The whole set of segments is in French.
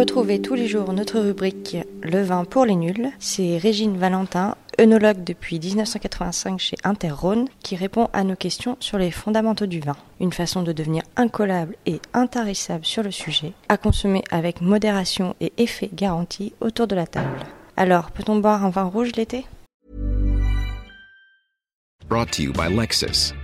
Retrouvez tous les jours notre rubrique Le vin pour les nuls. C'est Régine Valentin, œnologue depuis 1985 chez Interrhône, qui répond à nos questions sur les fondamentaux du vin. Une façon de devenir incollable et intarissable sur le sujet, à consommer avec modération et effet garanti autour de la table. Alors, peut-on boire un vin rouge l'été?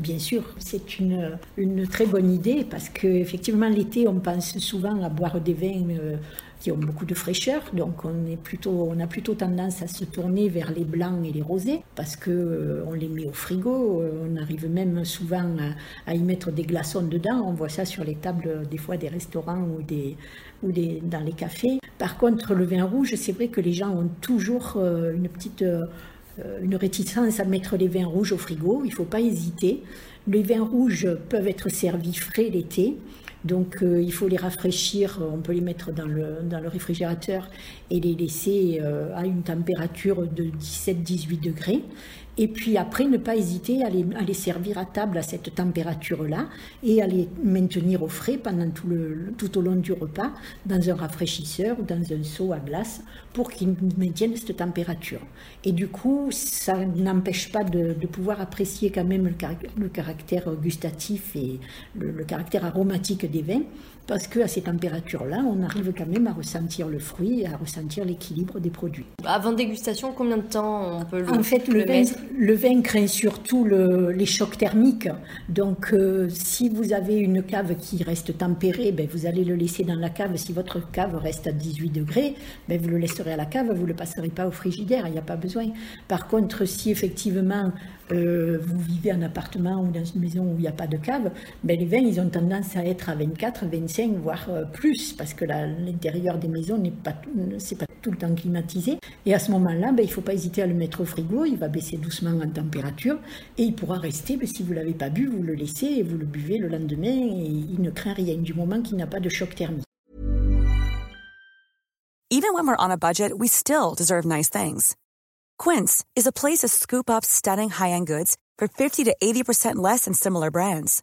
Bien sûr, c'est une, une, très bonne idée parce qu'effectivement, l'été, on pense souvent à boire des vins euh, qui ont beaucoup de fraîcheur. Donc, on, est plutôt, on a plutôt tendance à se tourner vers les blancs et les rosés parce qu'on euh, on les met au frigo. Euh, on arrive même souvent à, y mettre des glaçons dedans. On voit ça sur les tables, des fois, des restaurants ou, des, ou des, dans les cafés. Par contre, le vin rouge, c'est vrai que les gens ont toujours une petite une réticence à mettre les vins rouges au frigo. Il ne faut pas hésiter. Les vins rouges peuvent être servis frais l'été. Donc euh, il faut les rafraîchir, on peut les mettre dans le, réfrigérateur et les laisser euh, à une température de 17-18 degrés. Et puis après, ne pas hésiter à les, servir à table à cette température-là et à les maintenir au frais pendant tout, le, tout au long du repas dans un rafraîchisseur ou dans un seau à glace pour qu'ils maintiennent cette température. Et du coup, ça n'empêche pas de, pouvoir apprécier quand même le, le caractère gustatif et le, le caractère aromatique des vins parce qu'à ces températures-là, on arrive quand même à ressentir le fruit et à ressentir l'équilibre des produits. Avant dégustation, combien de temps on peut le En fait, le, le vin, le vin craint surtout le, les chocs thermiques. Donc, euh, si vous avez une cave qui reste tempérée, ben, vous allez le laisser dans la cave. Si votre cave reste à 18 degrés, ben, vous le laisserez à la cave, vous ne le passerez pas au frigidaire, il n'y a pas besoin. Par contre, si effectivement euh, vous vivez en appartement ou dans une maison où il n'y a pas de cave, ben, les vins, ils ont tendance à être à 24, 25, voire euh, plus, parce que l'intérieur des maisons n'est pas, pas tout le temps climatisé. Et à ce moment-là, ben, il ne faut pas hésiter à le mettre au frigo, il va baisser doucement en température et il pourra rester, ben, si vous ne l'avez pas bu, vous le laissez et vous le buvez le lendemain et il ne craint rien du moment qu'il n'a pas de choc thermique. Even when we're on a budget, we still deserve nice things. Quince is a place to scoop up stunning high-end goods for 50 to 80% less than similar brands.